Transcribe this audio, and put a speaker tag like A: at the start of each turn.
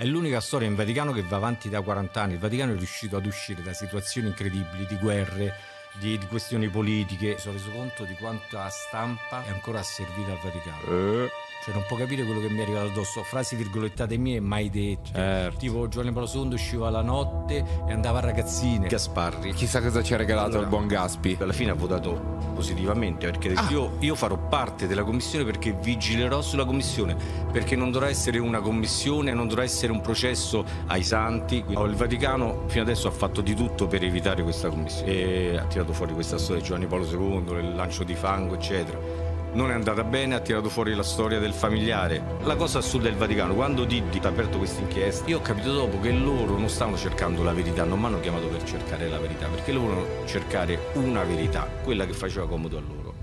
A: È l'unica storia in Vaticano che va avanti da 40 anni. Il Vaticano è riuscito ad uscire da situazioni incredibili, di guerre, di, di questioni politiche. Mi sono reso conto di quanta stampa è ancora asservita al Vaticano.
B: Eh,
A: Cioè, non può capire quello che mi è arrivato addosso. Frasi virgolettate mie mai dette.
B: Certo.
A: Tipo, Giovanni Paolo II usciva la notte e andava a ragazzine. Gasparri.
B: chissà cosa ci ha regalato
A: Allora,
B: il buon Gaspi.
A: Alla fine ha votato positivamente perché
B: Ah.
A: io, io farò parte della commissione perché vigilerò sulla commissione perché non dovrà essere una commissione, non dovrà essere un processo ai santi. Il Vaticano fino adesso ha fatto di tutto per evitare questa commissione e ha tirato fuori questa storia di Giovanni Paolo II, il lancio di fango, eccetera. Non è andata bene, ha tirato fuori la storia del familiare. La cosa assurda del Vaticano, quando Diddi ha aperto questa inchiesta, io ho capito dopo che loro non stavano cercando la verità, non mi hanno chiamato per cercare la verità, perché loro volevano cercare una verità, quella che faceva comodo a loro.